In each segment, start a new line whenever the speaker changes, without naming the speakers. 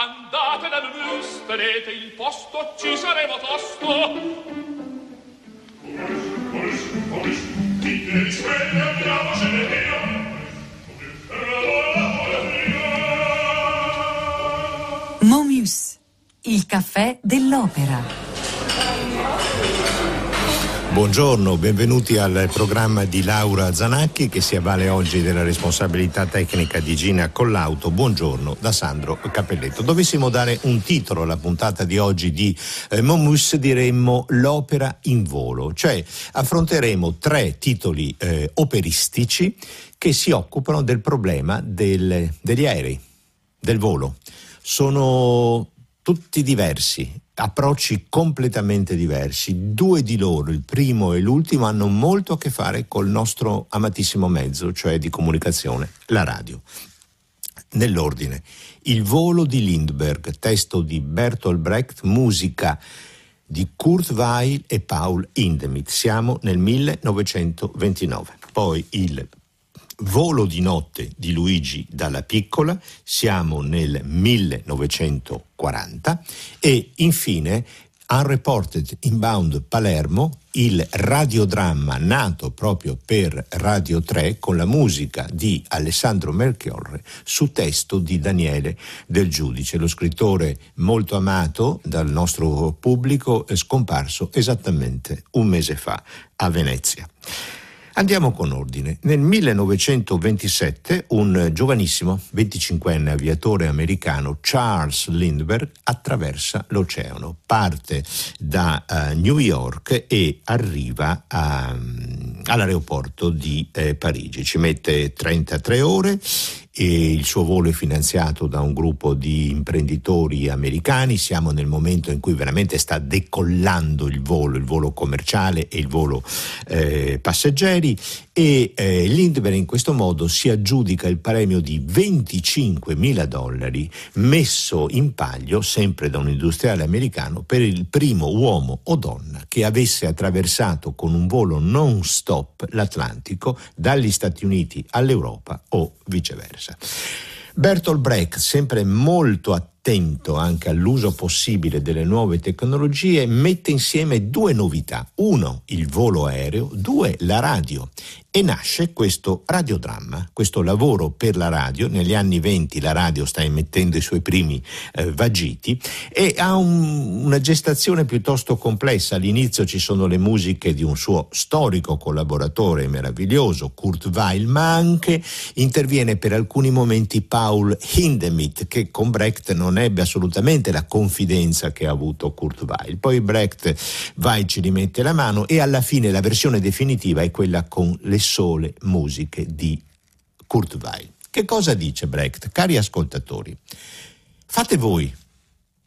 Andate dal mus, tenete il posto, ci saremo tosto.
Momus, il caffè dell'opera.
Buongiorno, benvenuti al programma di Laura Zanacchi che si avvale oggi della responsabilità tecnica di Gina Collauto. Buongiorno da Sandro Capelletto. Dovessimo dare un titolo alla puntata di oggi di eh, Momus diremmo l'opera in volo, cioè affronteremo tre titoli eh, operistici che si occupano del problema del, degli aerei, del volo. Sono tutti diversi, approcci completamente diversi. Due di loro, il primo e l'ultimo, hanno molto a che fare col nostro amatissimo mezzo, cioè di comunicazione, la radio. Nell'ordine, Il volo di Lindbergh, testo di Bertolt Brecht, musica di Kurt Weill e Paul Hindemith. Siamo nel 1929. Poi il Volo di notte di Luigi Dalla Piccola, siamo nel 1940 e infine Unreported Inbound Palermo, il radiodramma nato proprio per Radio 3 con la musica di Alessandro Melchiorre su testo di Daniele Del Giudice, lo scrittore molto amato dal nostro pubblico, scomparso esattamente un mese fa a Venezia. Andiamo con ordine. Nel 1927 un giovanissimo 25enne aviatore americano, Charles Lindbergh, attraversa l'oceano, parte da uh, New York e arriva a, um, all'aeroporto di eh, Parigi. Ci mette 33 ore e il suo volo è finanziato da un gruppo di imprenditori americani, siamo nel momento in cui veramente sta decollando il volo, il volo commerciale e il volo eh, passeggeri e eh, Lindbergh in questo modo si aggiudica il premio di 25 mila dollari messo in paglio sempre da un industriale americano per il primo uomo o donna che avesse attraversato con un volo non stop l'Atlantico dagli Stati Uniti all'Europa o viceversa. Bertolt Brecht, sempre molto attento anche all'uso possibile delle nuove tecnologie, mette insieme due novità. Uno, il volo aereo, due, la radio e nasce questo radiodramma, questo lavoro per la radio. Negli anni venti la radio sta emettendo i suoi primi eh, vagiti e ha un, una gestazione piuttosto complessa. All'inizio ci sono le musiche di un suo storico collaboratore meraviglioso, Kurt Weill, ma anche interviene per alcuni momenti Paul Hindemith, che con Brecht non ebbe assolutamente la confidenza che ha avuto Kurt Weill. Poi Brecht Weill ci rimette la mano e alla fine la versione definitiva è quella con le sole musiche di Kurt Weill. Che cosa dice Brecht? Cari ascoltatori, fate voi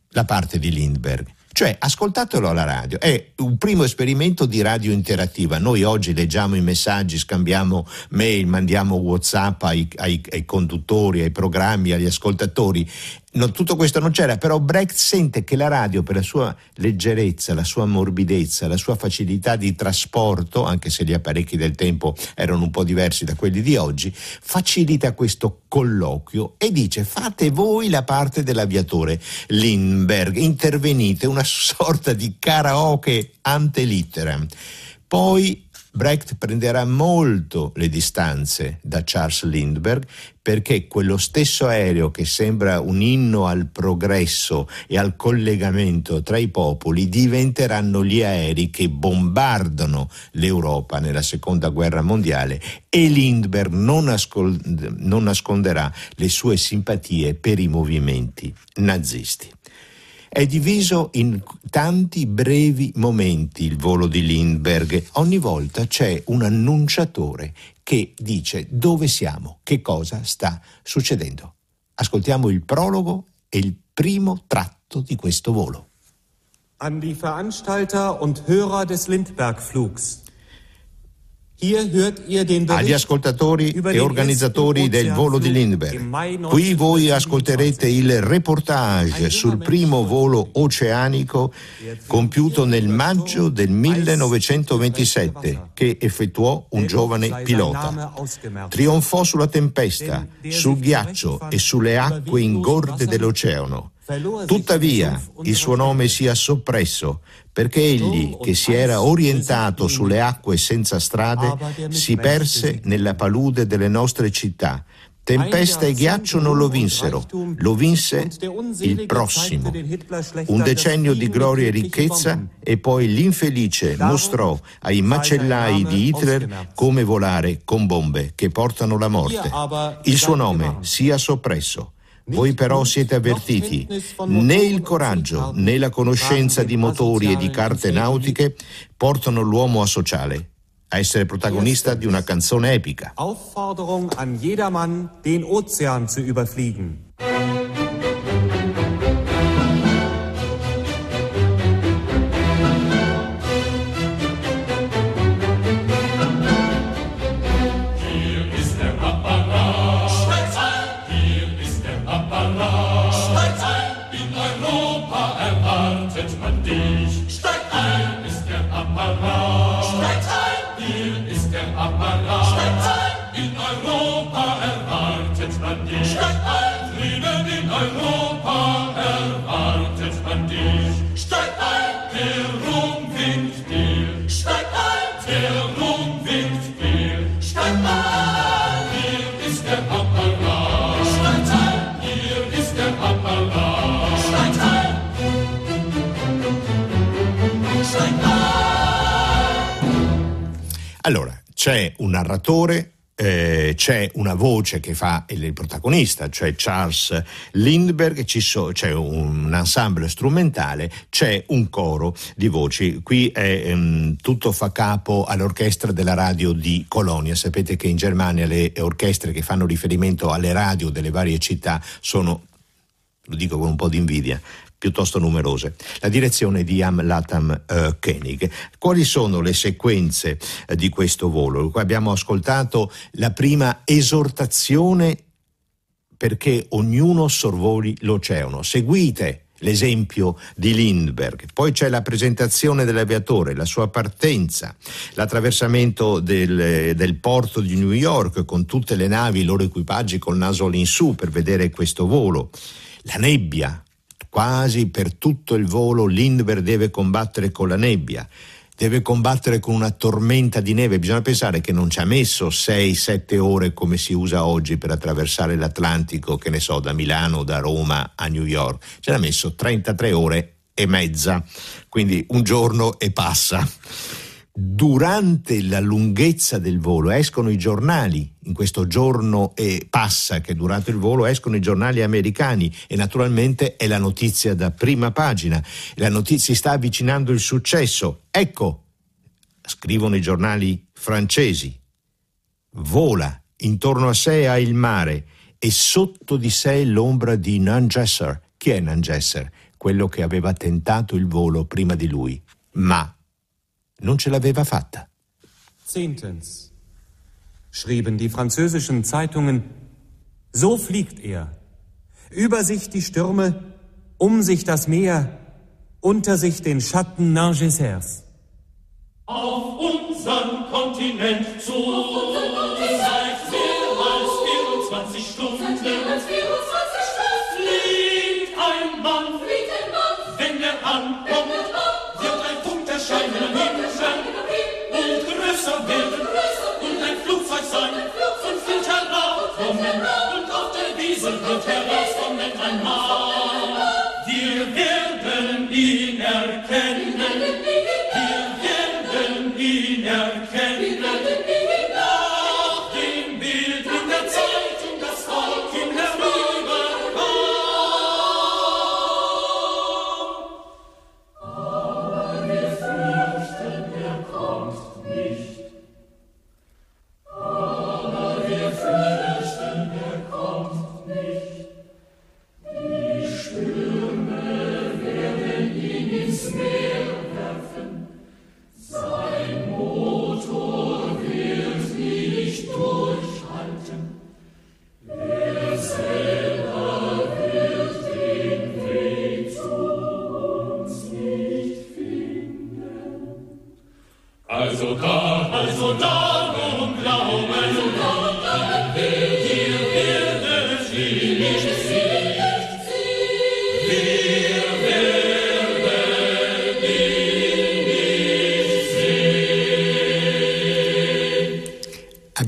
la parte di Lindbergh. Cioè, ascoltatelo alla radio, è un primo esperimento di radio interattiva. Noi oggi leggiamo i messaggi, scambiamo mail, mandiamo WhatsApp ai, ai, ai conduttori, ai programmi, agli ascoltatori. No, tutto questo non c'era, però Brecht sente che la radio, per la sua leggerezza, la sua morbidezza, la sua facilità di trasporto, anche se gli apparecchi del tempo erano un po' diversi da quelli di oggi, facilita questo colloquio e dice fate voi la parte dell'aviatore Lindbergh, intervenite, una sorta di karaoke ante litteram. Poi Brecht prenderà molto le distanze da Charles Lindbergh perché quello stesso aereo che sembra un inno al progresso e al collegamento tra i popoli diventeranno gli aerei che bombardano l'Europa nella seconda guerra mondiale e Lindbergh non, nascol- non nasconderà le sue simpatie per i movimenti nazisti. È diviso in tanti brevi momenti il volo di Lindbergh. Ogni volta c'è un annunciatore che dice dove siamo, che cosa sta succedendo. Ascoltiamo il prologo e il primo tratto di questo volo.
An die Veranstalter und Hörer des Lindbergh-Flugs.
Agli ascoltatori e organizzatori del volo di Lindbergh. Qui voi ascolterete il reportage sul primo volo oceanico compiuto nel maggio del 1927 che effettuò un giovane pilota. Trionfò sulla tempesta, sul ghiaccio e sulle acque ingorde dell'oceano Tuttavia il suo nome sia soppresso, perché egli, che si era orientato sulle acque senza strade, si perse nella palude delle nostre città. Tempesta e ghiaccio non lo vinsero, lo vinse il prossimo. Un decennio di gloria e ricchezza e poi l'infelice mostrò ai macellai di Hitler come volare con bombe che portano la morte. Il suo nome sia soppresso. Voi però siete avvertiti, né il coraggio né la conoscenza di motori e di carte nautiche portano l'uomo a sociale, a essere protagonista di una canzone epica.
Aufforderung an jedermann, den Ozean zu überfliegen.
Narratore, eh, c'è una voce che fa il, protagonista, cioè Charles Lindbergh, so- c'è un ensemble strumentale, c'è un coro di voci. Qui è, ehm, tutto fa capo all'orchestra della radio di Colonia. Sapete che in Germania le orchestre che fanno riferimento alle radio delle varie città sono, lo dico con un po' di invidia, piuttosto numerose. La direzione di Am Latam eh, Koenig. Quali sono le sequenze eh, di questo volo? Qua abbiamo ascoltato la prima esortazione perché ognuno sorvoli l'oceano. Seguite l'esempio di Lindbergh. Poi c'è la presentazione dell'aviatore, la sua partenza, l'attraversamento del, del porto di New York con tutte le navi, i loro equipaggi col naso all'insù per vedere questo volo. La nebbia, quasi per tutto il volo Lindbergh deve combattere con la nebbia deve combattere con una tormenta di neve. Bisogna pensare che non ci ha messo 6-7 ore come si usa oggi per attraversare l'Atlantico, che ne so, da Milano, da Roma a New York. Ce l'ha messo 33 ore e mezza, quindi un giorno e passa. Durante la lunghezza del volo escono i giornali, in questo giorno e passa che durante il volo escono i giornali americani e naturalmente è la notizia da prima pagina. La notizia sta avvicinando il successo. Ecco, scrivono i giornali francesi. Vola, intorno a sé ha il mare e sotto di sé l'ombra di Nangesser. Chi è Nangesser? Quello che aveva tentato il volo prima di lui. Ma non ce l'aveva fatta.
Zehntens. Schrieben die französischen Zeitungen, so fliegt er. Über sich die Stürme, um sich das Meer, unter sich den Schatten Nangessers.
Auf unseren Kontinent zu. Seit heraufkommen und auf der Wiese wird herauskommen ein Mann. Wir werden ihn erkennen.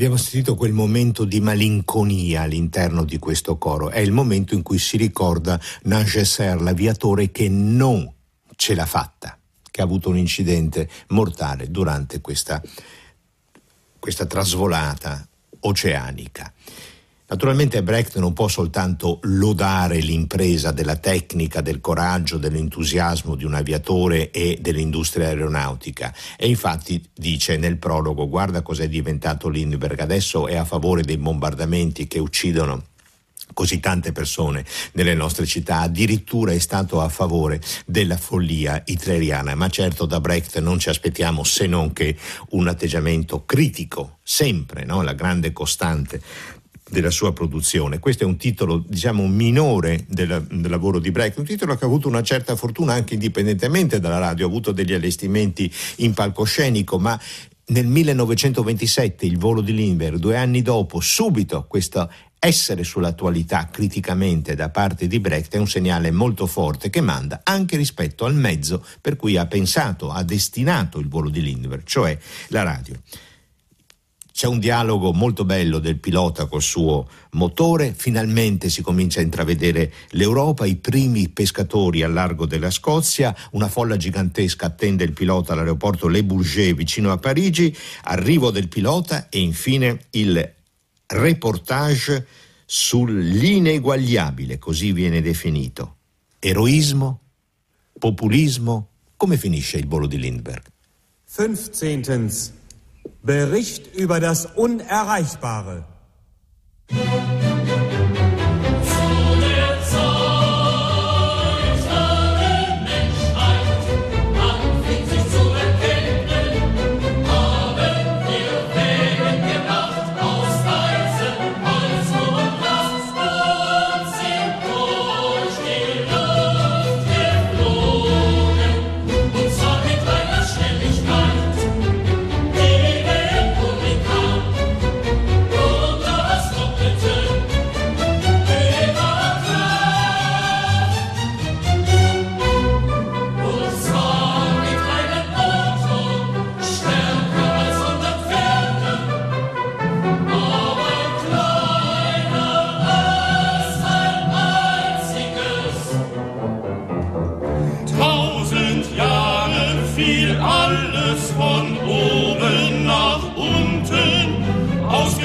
Abbiamo sentito quel momento di malinconia all'interno di questo coro. È il momento in cui si ricorda Nangesser, l'aviatore che non ce l'ha fatta, che ha avuto un incidente mortale durante questa, questa trasvolata oceanica. Naturalmente Brecht non può soltanto lodare l'impresa della tecnica, del coraggio, dell'entusiasmo di un aviatore e dell'industria aeronautica. E infatti dice nel prologo guarda cos'è diventato Lindbergh, adesso è a favore dei bombardamenti che uccidono così tante persone nelle nostre città, addirittura è stato a favore della follia hitleriana, ma certo da Brecht non ci aspettiamo se non che un atteggiamento critico, sempre, no? la grande costante della sua produzione. Questo è un titolo, diciamo, minore del, del, lavoro di Brecht, un titolo che ha avuto una certa fortuna anche indipendentemente dalla radio, ha avuto degli allestimenti in palcoscenico, ma nel 1927 il volo di Lindbergh, due anni dopo, subito questo essere sull'attualità criticamente da parte di Brecht è un segnale molto forte che manda anche rispetto al mezzo per cui ha pensato, ha destinato il volo di Lindbergh, cioè la radio. C'è un dialogo molto bello del pilota col suo motore, finalmente si comincia a intravedere l'Europa, i primi pescatori al largo della Scozia, una folla gigantesca attende il pilota all'aeroporto Le Bourget vicino a Parigi, arrivo del pilota e infine il reportage sull'ineguagliabile, così viene definito. Eroismo? Populismo? Come finisce il volo di Lindbergh?
15. Bericht über das Unerreichbare.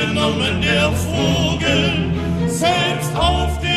genommen der Vogel, selbst auf den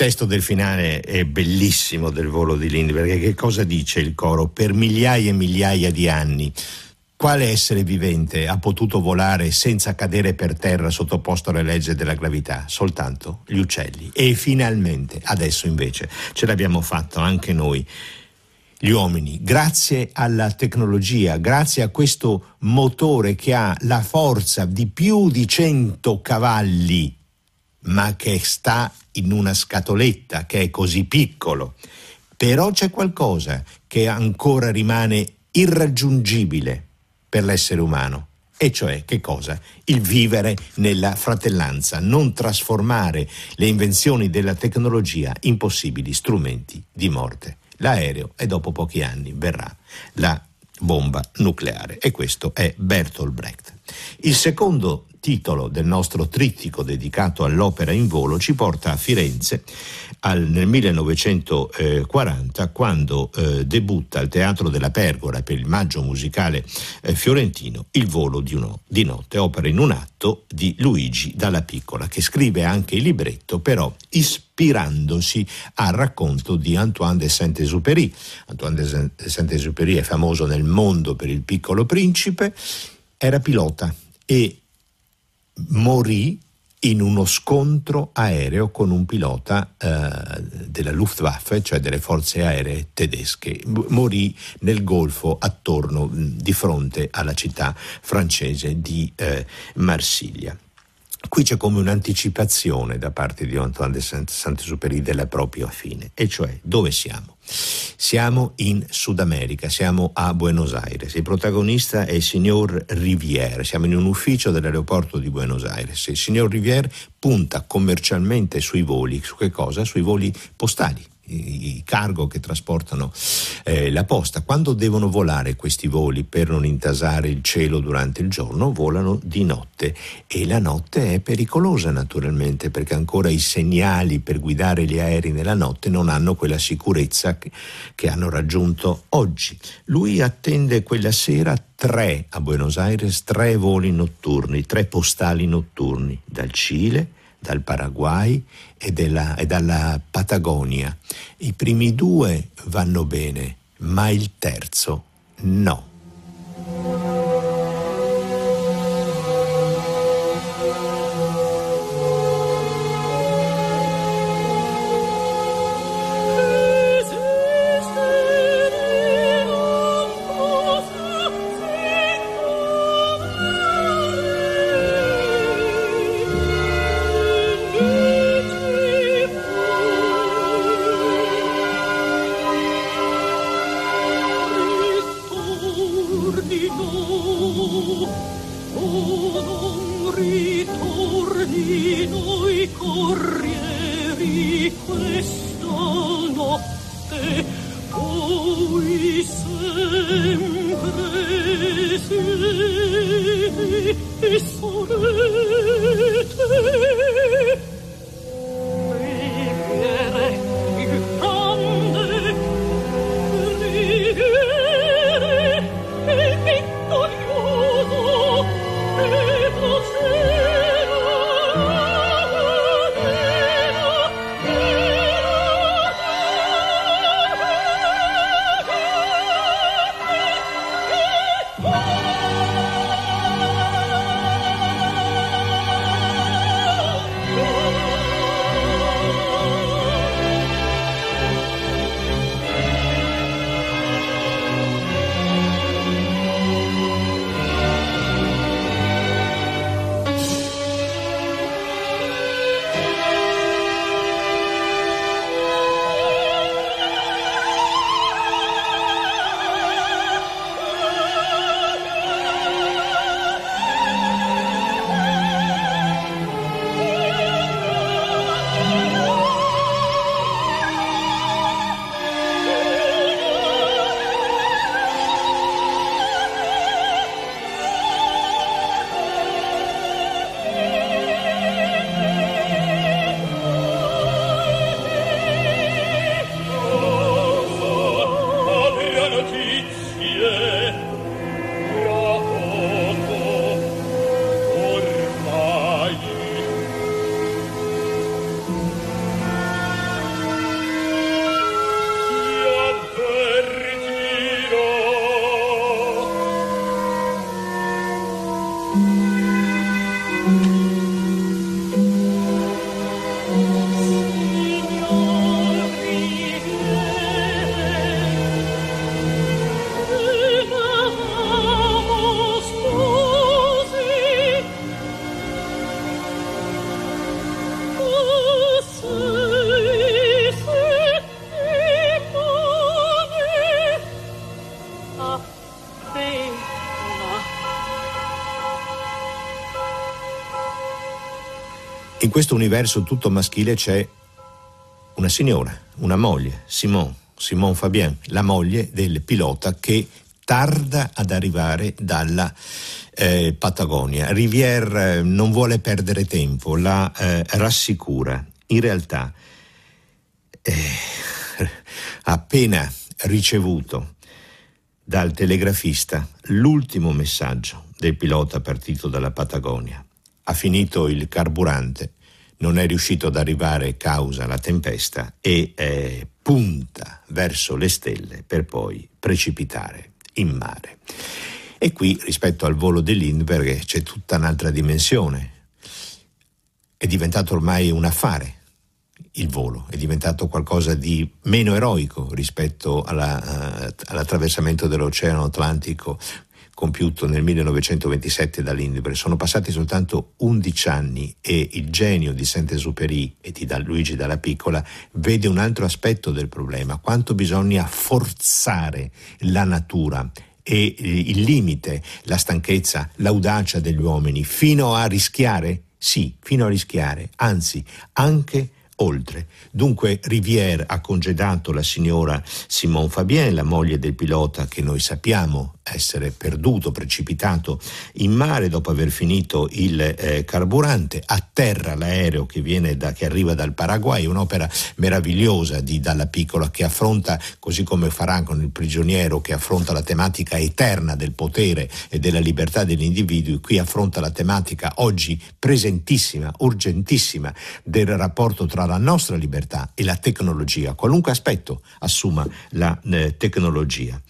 testo del finale è bellissimo del volo di Lindbergh. Che cosa dice il coro? Per migliaia e migliaia di anni. Quale essere vivente ha potuto volare senza cadere per terra sottoposto alle leggi della gravità? Soltanto gli uccelli. E finalmente, adesso invece, ce l'abbiamo fatto anche noi gli uomini, grazie alla tecnologia, grazie a questo motore che ha la forza di più di 100 cavalli ma che sta in una scatoletta, che è così piccolo. Però c'è qualcosa che ancora rimane irraggiungibile per l'essere umano. E cioè che cosa? Il vivere nella fratellanza, non trasformare le invenzioni della tecnologia in possibili strumenti di morte. L'aereo e dopo pochi anni verrà la bomba nucleare e questo è Bertolt Brecht. Il secondo titolo del nostro trittico dedicato all'opera in volo ci porta a Firenze al, nel 1940 quando eh, debutta al Teatro della Pergola per il maggio musicale eh, fiorentino Il volo di, uno, di notte, opera in un atto di Luigi Dalla Piccola che scrive anche il libretto però ispirandosi al racconto di Antoine de Saint-Exupéry. Antoine de Saint-Exupéry è famoso nel mondo per il piccolo principe, era pilota e morì in uno scontro aereo con un pilota eh, della Luftwaffe, cioè delle forze aeree tedesche. Morì nel Golfo attorno, di fronte alla città francese di eh, Marsiglia. Qui c'è come un'anticipazione da parte di Antoine de Saint-Exupéry della propria fine, e cioè dove siamo? Siamo in Sud America, siamo a Buenos Aires. Il protagonista è il signor Rivière. Siamo in un ufficio dell'aeroporto di Buenos Aires. Il signor Rivière punta commercialmente sui voli, su che cosa? Sui voli postali i cargo che trasportano eh, la posta. Quando devono volare questi voli per non intasare il cielo durante il giorno, volano di notte e la notte è pericolosa naturalmente perché ancora i segnali per guidare gli aerei nella notte non hanno quella sicurezza che, che hanno raggiunto oggi. Lui attende quella sera tre a Buenos Aires, tre voli notturni, tre postali notturni dal Cile, dal Paraguay e, della, e dalla Patagonia. I primi due vanno bene, ma il terzo no. In questo universo tutto maschile c'è una signora, una moglie, Simone, Simone Fabien, la moglie del pilota che tarda ad arrivare dalla eh, Patagonia. Rivière eh, non vuole perdere tempo, la eh, rassicura. In realtà eh, appena ricevuto dal telegrafista l'ultimo messaggio del pilota partito dalla Patagonia. Ha finito il carburante, non è riuscito ad arrivare causa la tempesta e eh, punta verso le stelle per poi precipitare in mare. E qui, rispetto al volo di Lindbergh, c'è tutta un'altra dimensione. È diventato ormai un affare il volo, è diventato qualcosa di meno eroico rispetto alla, uh, all'attraversamento dell'Oceano Atlantico compiuto nel 1927 da Lindbergh. Sono passati soltanto 11 anni e il genio di Saint-Exupéry e di Luigi Dalla Piccola vede un altro aspetto del problema, quanto bisogna forzare la natura e il limite, la stanchezza, l'audacia degli uomini fino a rischiare? Sì, fino a rischiare, anzi anche oltre. Dunque Rivière ha congedato la signora Simone Fabien, la moglie del pilota che noi sappiamo essere perduto, precipitato in mare dopo aver finito il eh, carburante, atterra l'aereo che, da, che, arriva dal Paraguay, un'opera meravigliosa di Dalla Piccola che affronta, così come farà con il prigioniero, che affronta la tematica eterna del potere e della libertà degli individui, qui affronta la tematica oggi presentissima, urgentissima del rapporto tra la nostra libertà e la tecnologia, qualunque aspetto assuma la eh, tecnologia.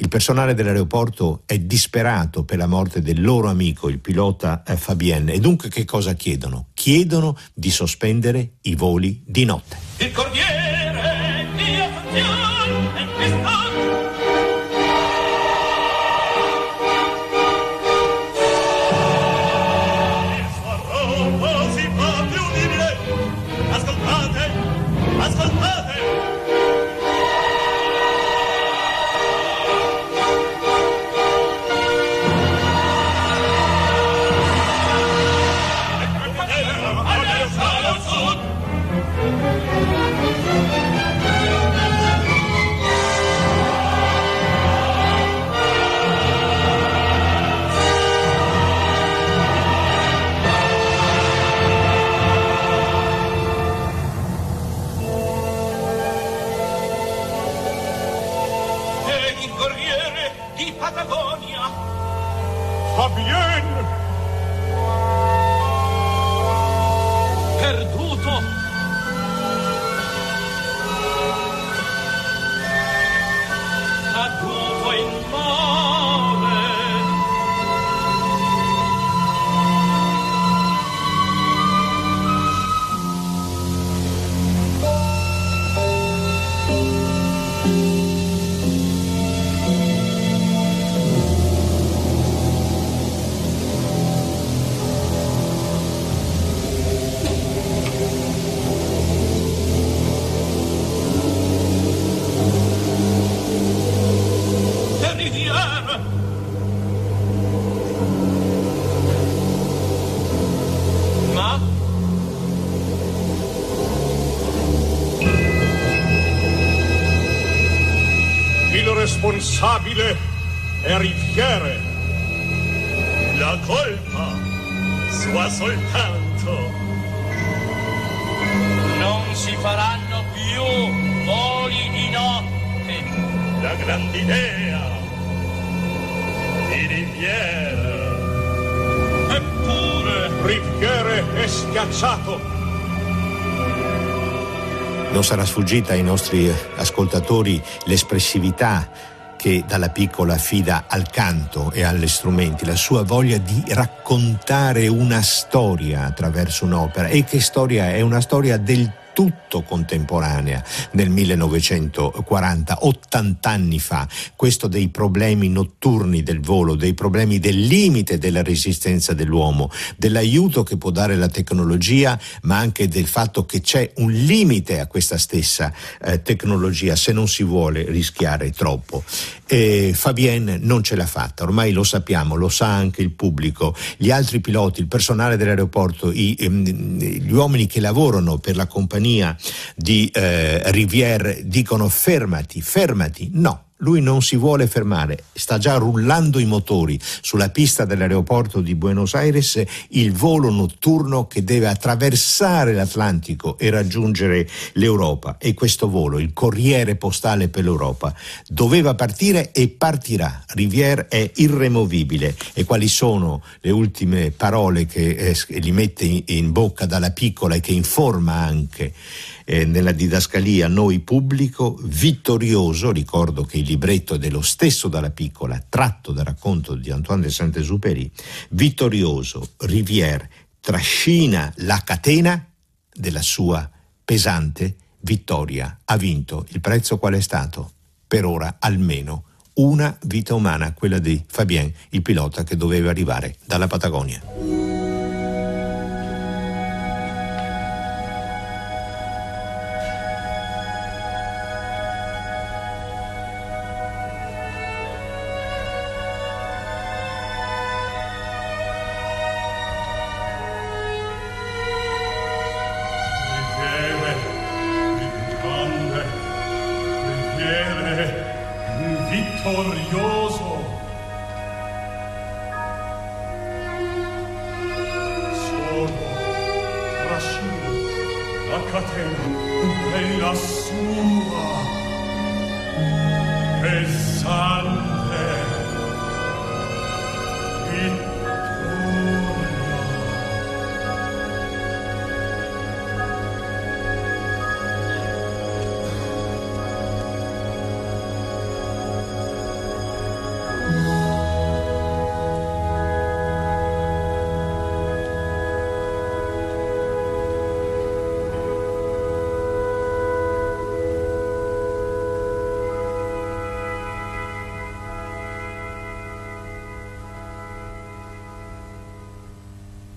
Il personale dell'aeroporto è disperato per la morte del loro amico, il pilota eh, Fabienne, e dunque che cosa chiedono? Chiedono di sospendere i voli di notte.
Il corriere di affezione
La grand'idea di Riviere.
Eppure
Riviere è schiacciato
non sarà sfuggita ai nostri ascoltatori l'espressività che dalla piccola affida al canto e agli strumenti, la sua voglia di raccontare una storia attraverso un'opera. E che storia è? Una storia del tutto contemporanea nel 1940, 80 anni fa. Questo dei problemi notturni del volo, dei problemi del limite della resistenza dell'uomo, dell'aiuto che può dare la tecnologia, ma anche del fatto che c'è un limite a questa stessa eh, tecnologia se non si vuole rischiare troppo. E Fabienne non ce l'ha fatta, ormai lo sappiamo, lo sa anche il pubblico, gli altri piloti, il personale dell'aeroporto, i, ehm, gli uomini che lavorano per la compagnia di eh, Rivière dicono fermati, fermati, no lui non si vuole fermare, sta già rullando i motori sulla pista dell'aeroporto di Buenos Aires, il volo notturno che deve attraversare l'Atlantico e raggiungere l'Europa. E questo volo, il Corriere Postale per l'Europa, doveva partire e partirà. Rivière è irremovibile. E quali sono le ultime parole che eh, gli mette in, in bocca dalla piccola e che informa anche? eh, nella didascalia Noi Pubblico, vittorioso, ricordo che il libretto dello stesso Dalla Piccola, tratto dal racconto di Antoine de Saint-Exupéry, vittorioso, Rivière trascina la catena della sua pesante vittoria. Ha vinto. Il prezzo qual è stato? Per ora almeno una vita umana, quella di Fabien, il pilota che doveva arrivare dalla Patagonia.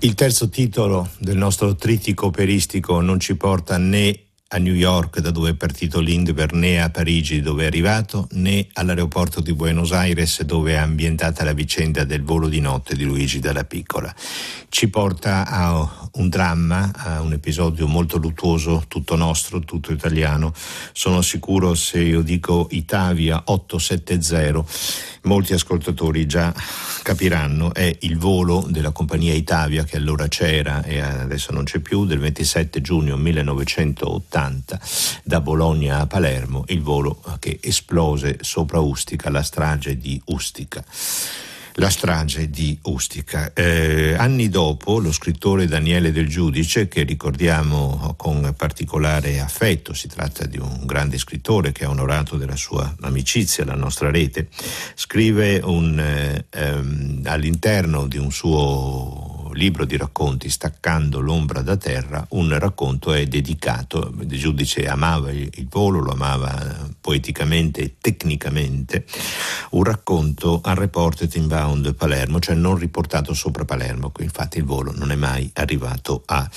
Il terzo titolo del nostro trittico operistico non ci porta né a New York da dove è partito Lindbergh né a Parigi dove è arrivato né all'aeroporto di Buenos Aires dove è ambientata la vicenda del volo di notte di Luigi Dalla Piccola. Ci porta a un dramma, a un episodio molto luttuoso, tutto nostro, tutto italiano. Sono sicuro se io dico Itavia 870 molti ascoltatori già capiranno, è il volo della compagnia Itavia che allora c'era e adesso non c'è più, del 27 giugno 1980 da Bologna a Palermo, il volo che esplose sopra Ustica, la strage di Ustica la strage di Ustica. Eh, anni dopo lo scrittore Daniele Del Giudice, che ricordiamo con particolare affetto, si tratta di un grande scrittore che ha onorato della sua amicizia la nostra rete, scrive un, eh, ehm, all'interno di un suo libro di racconti Staccando l'ombra da terra, un racconto è dedicato, il giudice amava il volo, lo amava poeticamente e tecnicamente, un racconto Unreported Inbound Palermo, cioè non riportato sopra Palermo, infatti il volo non è mai arrivato a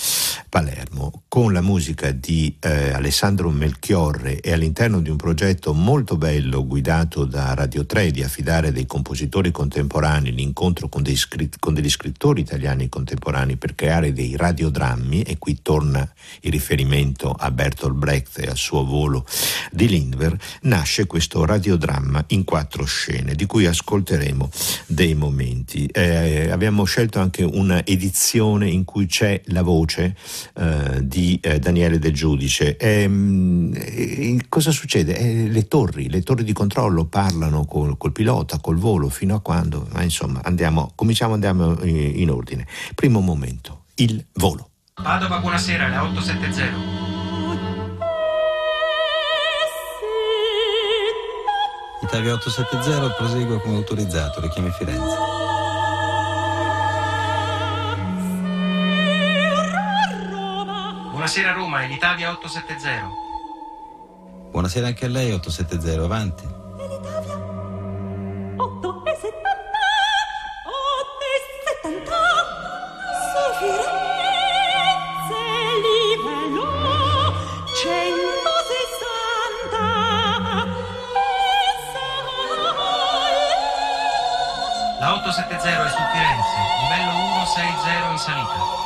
Palermo, con la musica di eh, Alessandro Melchiorre e all'interno di un progetto molto bello guidato da Radio 3 di affidare dei compositori contemporanei, l'incontro con, scritt- con degli scrittori italiani contemporanei per creare dei radiodrammi e qui torna il riferimento a Bertolt Brecht e al suo volo di Lindbergh, nasce questo radiodramma in quattro scene di cui ascolteremo dei momenti. Eh, abbiamo scelto anche una edizione in cui c'è la voce eh, di eh, Daniele Del Giudice. Ehm, cosa succede? Eh, le torri, le torri di controllo parlano col, col, pilota, col volo, fino a quando, ma insomma, andiamo, cominciamo, andiamo in, in ordine. Primo momento, il volo.
Padova, buonasera, la 870.
Italia 870 prosegue come autorizzato, richiami Firenze.
Buonasera Roma, è l'Italia 870.
Buonasera anche a lei, 870, avanti.
870 è su Firenze, livello 160 in salita.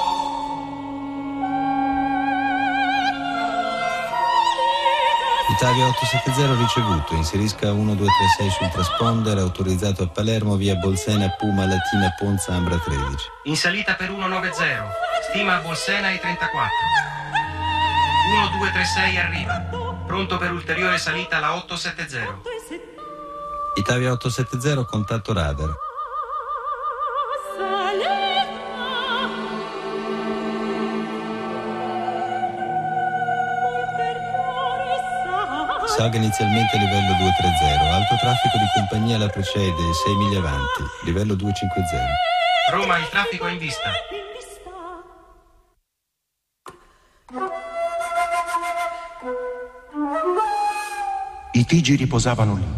Italia 870 ricevuto, inserisca 1236 sul transponder, autorizzato a Palermo via Bolsena, Puma, Latina, Ponza, Ambra 13.
In salita per 190, stima a Bolsena ai 34. 1236 arriva. Pronto per ulteriore salita la 870.
Italia 870, contatto radar. Salga inizialmente a livello 230, alto traffico di compagnia la precede, 6 miglia avanti, livello 250.
Roma, il traffico è in vista.
I tigi riposavano lì.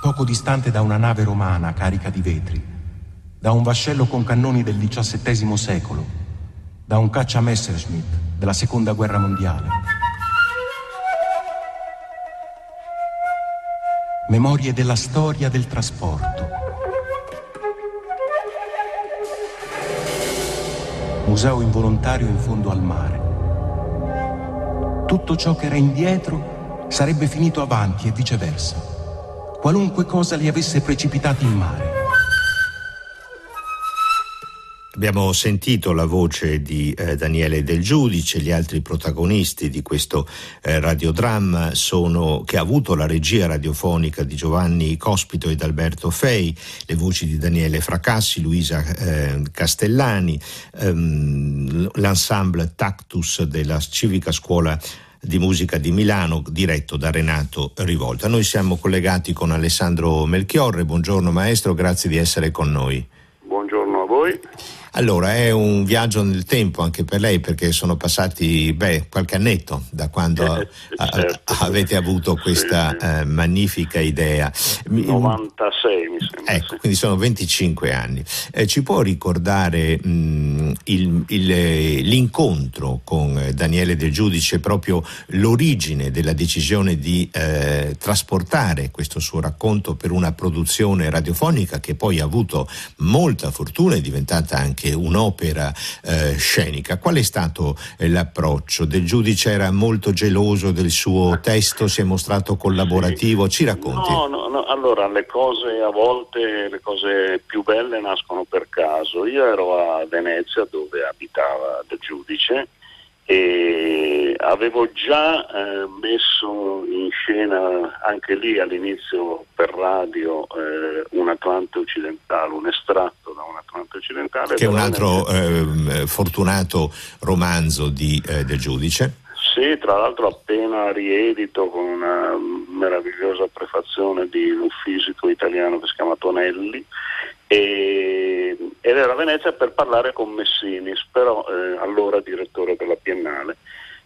Poco distante da una nave romana carica di vetri, da un vascello con cannoni del XVII secolo, da un caccia Messerschmitt della Seconda Guerra Mondiale. Memorie della storia del trasporto. Museo involontario in fondo al mare. Tutto ciò che era indietro sarebbe finito avanti e viceversa. Qualunque cosa li avesse precipitati in mare.
Abbiamo sentito la voce di eh, Daniele Del Giudice, gli altri protagonisti di questo eh, radiodramma sono, che ha avuto la regia radiofonica di Giovanni Cospito ed Alberto Fei, le voci di Daniele Fracassi, Luisa eh, Castellani, ehm, l'ensemble Tactus della Civica Scuola di musica di Milano diretto da Renato Rivolta. Noi siamo collegati con Alessandro Melchiorre, buongiorno maestro, grazie di essere con noi.
Buongiorno a voi.
Allora, è un viaggio nel tempo anche per lei perché sono passati beh, qualche annetto da quando
Eh, certo,
avete avuto questa
Sì,
eh, magnifica idea. Mi-
96 mi sembra.
Ecco,
sì.
quindi sono 25 anni. Eh, ci può ricordare mh, il- il- eh, l'incontro con Daniele Del Giudice, proprio l'origine della decisione di eh, trasportare questo suo racconto per una produzione radiofonica che poi ha avuto molta fortuna, è diventata anche un'opera eh, scenica. Qual è stato eh, l'approccio? Del Giudice era molto geloso del suo testo, si è mostrato collaborativo, ci racconti?
No, no, no, allora le cose a volte, le cose più belle nascono per caso. Io ero a Venezia dove abitava il giudice e avevo già eh, messo in scena anche lì all'inizio per radio eh, un Atlante occidentale, un estratto da un Atlante occidentale.
che è un altro ehm, fortunato romanzo di, eh, del giudice.
Sì, tra l'altro appena riedito con una meravigliosa prefazione di un fisico italiano che si chiama Tonelli e, ed era a Venezia per parlare con Messinis, però eh, allora direttore della Biennale.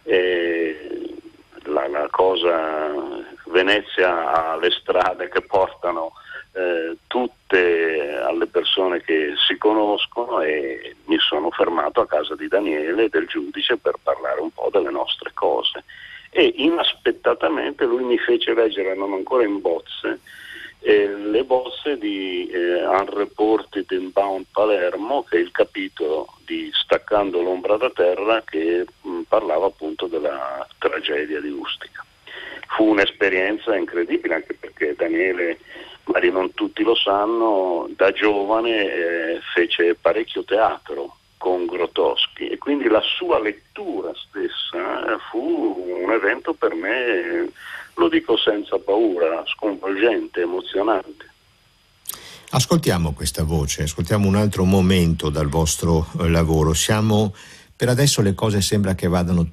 E la, la cosa, Venezia ha le strade che portano eh, tutte alle persone che si conoscono e mi sono fermato a casa di Daniele e del giudice per parlare un po' delle nostre cose e inaspettatamente lui mi fece leggere, erano ancora in bozze, eh, le bozze di eh, Unreported Inbound Palermo, che è il capitolo di Staccando l'ombra da terra che mh, parlava appunto della tragedia di Ustica. Fu un'esperienza incredibile anche perché Daniele, magari non tutti lo sanno, da giovane eh, fece parecchio teatro con Grotowski e quindi la sua lettura stessa eh, fu un evento per me, lo dico senza paura, sconvolgente, emozionante.
Ascoltiamo questa voce, ascoltiamo un altro momento dal vostro eh, lavoro. Siamo, per adesso le cose sembra che vadano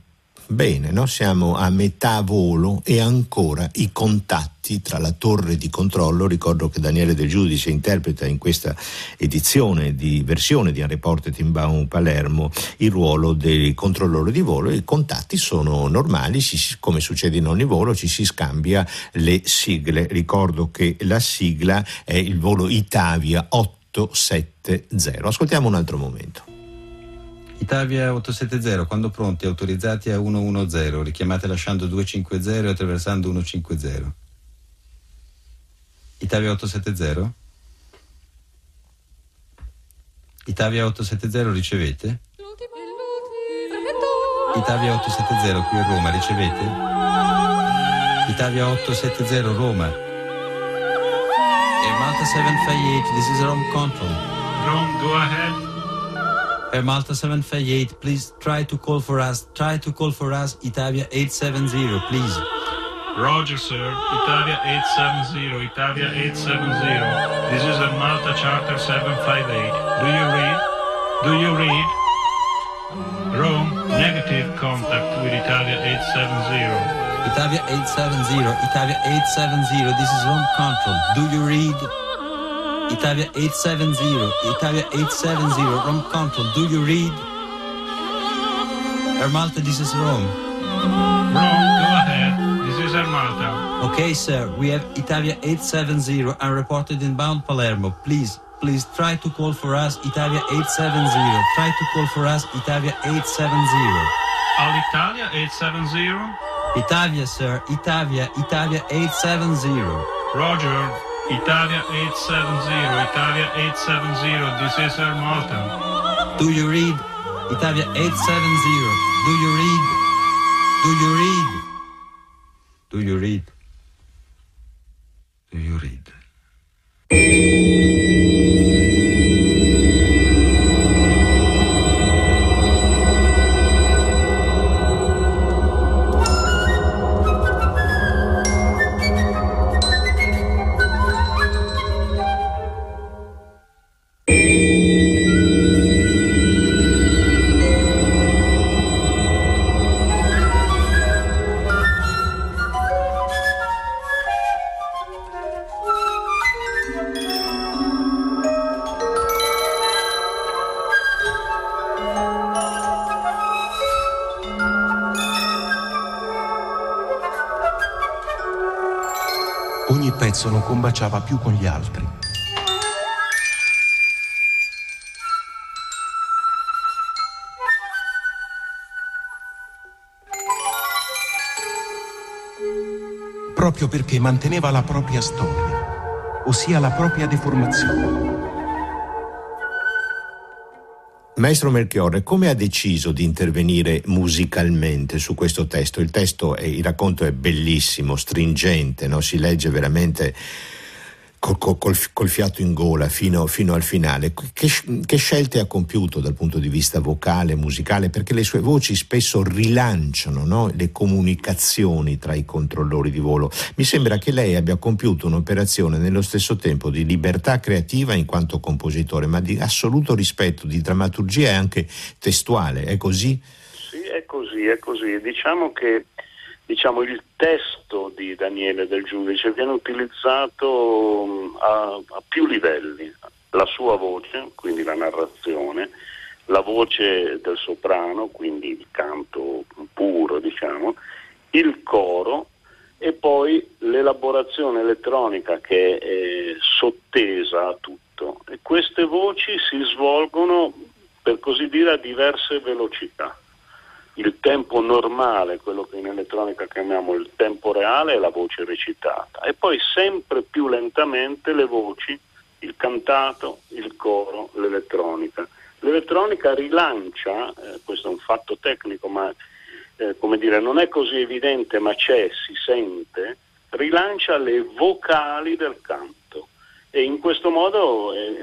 bene, no? siamo a metà volo e ancora i contatti tra la torre di controllo, ricordo che Daniele Del Giudice interpreta in questa edizione di versione di Unreported Inbound Palermo il ruolo dei controllori di volo i contatti sono normali, si, come succede in ogni volo ci si scambia le sigle, ricordo che la sigla è il volo Itavia 870. Ascoltiamo un altro momento.
Italia 870, quando pronti, autorizzati a 110, richiamate lasciando 250 e attraversando 150. Italia 870? Italia 870 ricevete? Italia 870 qui a Roma, ricevete? Italia 870 Roma. Air Malta 758, this is Rome Control.
Rome, go ahead.
Air Malta 758, please try to call for us. Try to call for us, Italia 870, please.
Roger, sir. Italia 870, Italia 870. This is a Malta Charter 758. Do you read? Do you read? Rome, negative contact with Italia 870.
Italia 870, Italia 870, this is Rome Control. Do you read? Italia 870, Italia 870, Rome Control. Do you read? Air Malta, this is Rome.
Rome, go ahead. This is Air Malta.
Okay, sir, we have Italia 870 unreported inbound Palermo. Please, please try to call for us, Italia 870. Try to call for us, Italia 870.
All'Italia 870.
Italia, sir, Italia, Italia 870.
Roger. Italia 870, Italia 870. This is Air Malta.
Do you read? Italia 870. Do you read? Do you read? Do you read? Do you read?
Pezzo non combaciava più con gli altri. Proprio perché manteneva la propria storia, ossia la propria deformazione.
Maestro Melchiorre, come ha deciso di intervenire musicalmente su questo testo? Il testo, è, il racconto è bellissimo, stringente, no? si legge veramente col, col, col fiato in gola fino, fino al finale. Che, che, scelte ha compiuto dal punto di vista vocale, musicale? Perché le sue voci spesso rilanciano no? le comunicazioni tra i controllori di volo. Mi sembra che lei abbia compiuto un'operazione nello stesso tempo di libertà creativa in quanto compositore, ma di assoluto rispetto di drammaturgia e anche testuale. È così?
Sì, è così, è così. Diciamo che diciamo, il testo di Daniele del Giudice viene utilizzato a, a, più livelli, la sua voce, quindi la narrazione, la voce del soprano, quindi il canto puro, diciamo, il coro e poi l'elaborazione elettronica che è sottesa a tutto. E queste voci si svolgono, per così dire, a diverse velocità il tempo normale, quello che in elettronica chiamiamo il tempo reale, è la voce recitata e poi sempre più lentamente le voci, il cantato, il coro, l'elettronica. L'elettronica rilancia, eh, questo è un fatto tecnico, ma eh, come dire, non è così evidente, ma c'è, si sente, rilancia le vocali del canto e in questo modo eh,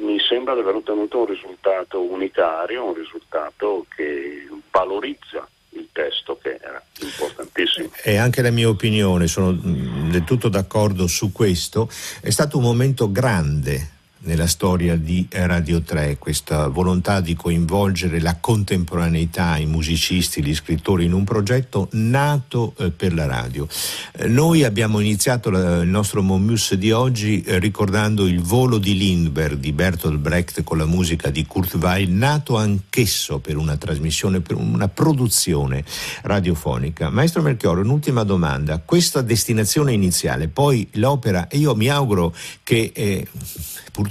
mi sembra di aver ottenuto un risultato unitario, un risultato che valorizza il testo che era importantissimo.
È anche la mia opinione, sono del tutto d'accordo su questo. È stato un momento grande nella storia di Radio 3, questa volontà di coinvolgere la contemporaneità, i musicisti, gli scrittori in un progetto nato eh, per la radio. Eh, noi abbiamo iniziato la, il nostro Momus di oggi eh, ricordando il volo di Lindbergh di Bertolt Brecht con la musica di Kurt Weill, nato anch'esso per una trasmissione, per una produzione radiofonica. Maestro Melchiorro, un'ultima domanda. Questa destinazione iniziale, poi l'opera, io mi auguro che eh,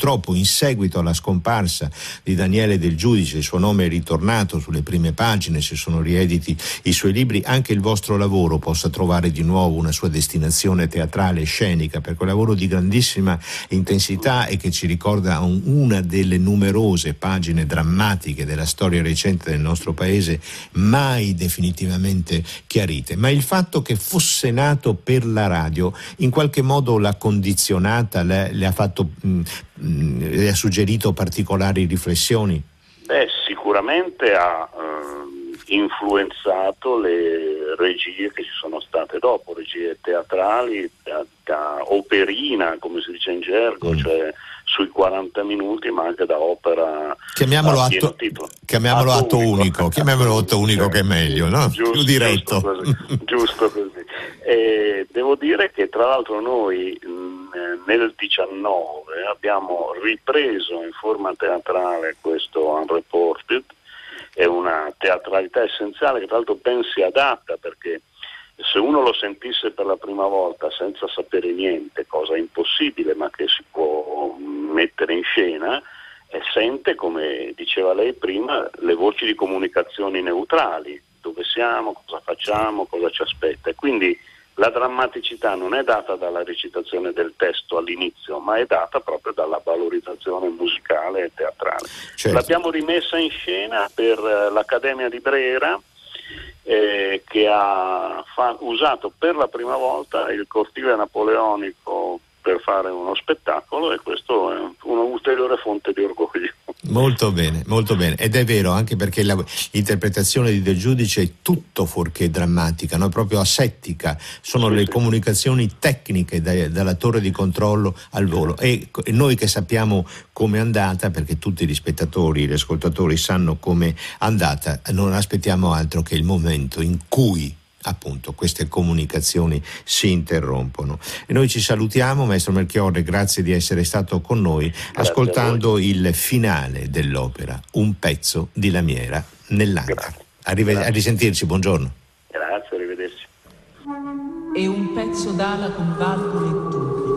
purtroppo in seguito alla scomparsa di Daniele Del Giudice, il suo nome è ritornato sulle prime pagine, si sono riediti i suoi libri, anche il vostro lavoro possa trovare di nuovo una sua destinazione teatrale e scenica, perché è un lavoro di grandissima intensità e che ci ricorda un, una delle numerose pagine drammatiche della storia recente del nostro paese, mai definitivamente chiarite. Ma il fatto che fosse nato per la radio in qualche modo l'ha condizionata, le, le ha fatto mh, le ha suggerito particolari riflessioni?
Beh, sicuramente ha eh, influenzato le regie che ci sono state dopo, regie teatrali, da, da operina, come si dice in gergo, mm. cioè sui 40 minuti, ma anche da opera.
Chiamiamolo atto, chiamiamolo atto, atto unico, chiamiamolo atto unico che è meglio, no?
Giusto,
Più diretto.
Giusto così. giusto così. E devo dire che tra l'altro noi nel 19 abbiamo ripreso in forma teatrale questo Unreported, è una teatralità essenziale che tra l'altro ben si adatta perché se uno lo sentisse per la prima volta senza sapere niente, cosa impossibile ma che si può mettere in scena, eh, sente, come diceva lei prima, le voci di comunicazioni neutrali, dove siamo, cosa facciamo, cosa ci aspetta. E quindi la drammaticità non è data dalla recitazione del testo all'inizio, ma è data proprio dalla valorizzazione musicale e teatrale. Certo. L'abbiamo rimessa in scena per eh, l'Accademia di Brera, eh, che ha fa- usato per la prima volta il cortile napoleonico per fare uno spettacolo e questo è un'ulteriore fonte di orgoglio.
Molto bene, molto bene. Ed è vero anche perché la, l'interpretazione di Del Giudice è tutto fuorché drammatica, no? proprio asettica, sono le comunicazioni tecniche da, dalla torre di controllo al volo e, e noi che sappiamo come è andata, perché tutti gli spettatori, gli ascoltatori sanno come è andata, non aspettiamo altro che il momento in cui appunto queste comunicazioni si interrompono. E noi ci salutiamo, maestro Melchiorre, grazie di essere stato con noi, grazie ascoltando il finale dell'opera, un pezzo di lamiera nell'anca. Arrive- a risentirci, buongiorno.
Grazie, arrivederci.
E un pezzo d'ala con valvole e tubi.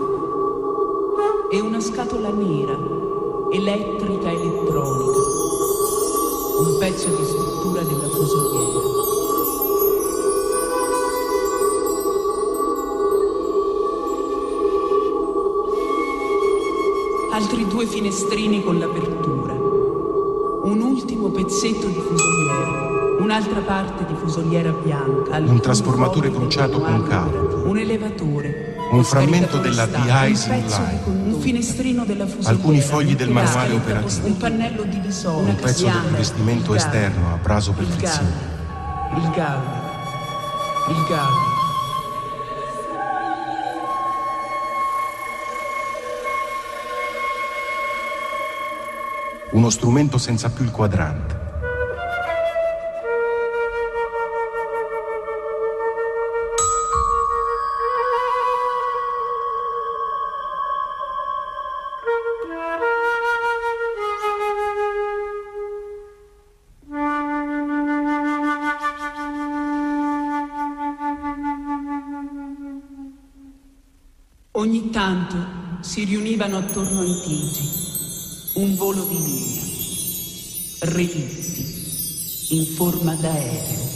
E una scatola nera, elettrica elettronica. Un pezzo di altri due finestrini con l'apertura, un ultimo pezzetto di fusoliera, un'altra parte di fusoliera bianca,
un trasformatore bruciato con cavo,
un elevatore,
un frammento della de-icing line,
un finestrino della fusoliera,
alcuni fogli del manuale operativo,
un pannello divisorio,
un pezzo del rivestimento esterno a braso per frizione.
Il gallo, il gallo.
Uno strumento senza più il quadrante.
Ogni tanto si riunivano attorno ai Tigi relitti in forma d'aereo.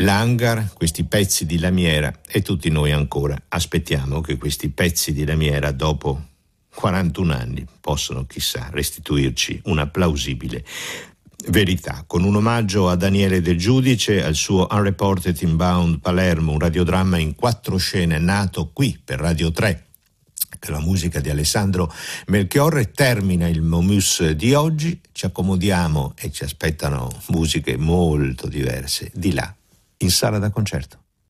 L'hangar, questi pezzi di lamiera e tutti noi ancora. Aspettiamo che questi pezzi di lamiera dopo 41 anni possano chissà restituirci una plausibile verità, con un omaggio a Daniele Del Giudice, al suo Unreported Inbound Palermo, un radiodramma in quattro scene nato qui per Radio 3 per la musica di Alessandro Melchiorre termina il Momus di oggi, ci accomodiamo e ci aspettano musiche molto diverse di là, in sala da concerto.